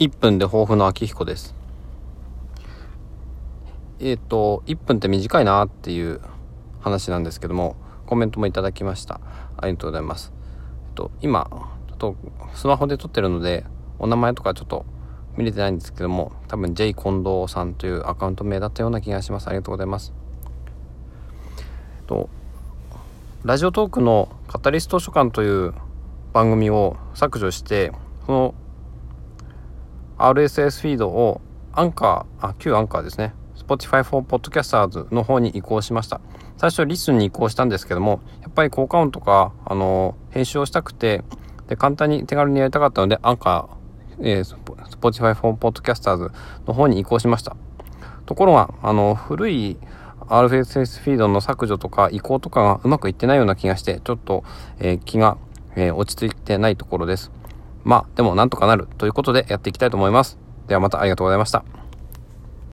1分で抱負の秋彦です。えっ、ー、と、1分って短いなっていう話なんですけども、コメントもいただきました。ありがとうございます。えっと、今、ちょっとスマホで撮ってるので、お名前とかちょっと見れてないんですけども、多分 J 近藤さんというアカウント名だったような気がします。ありがとうございます。えっと、ラジオトークのカタリスト図書館という番組を削除して、その RSS フィードをアンカー、あ、旧アンカーですね。Spotify for Podcasters の方に移行しました。最初リスンに移行したんですけども、やっぱり効果音とか、あの、編集をしたくて、で、簡単に手軽にやりたかったので、アンカー、えー、Spotify for Podcasters の方に移行しました。ところが、あの、古い RSS フィードの削除とか移行とかがうまくいってないような気がして、ちょっと、えー、気が、えー、落ち着いてないところです。まあ、でもなんとかなるということでやっていきたいと思います。ではまたありがとうございました。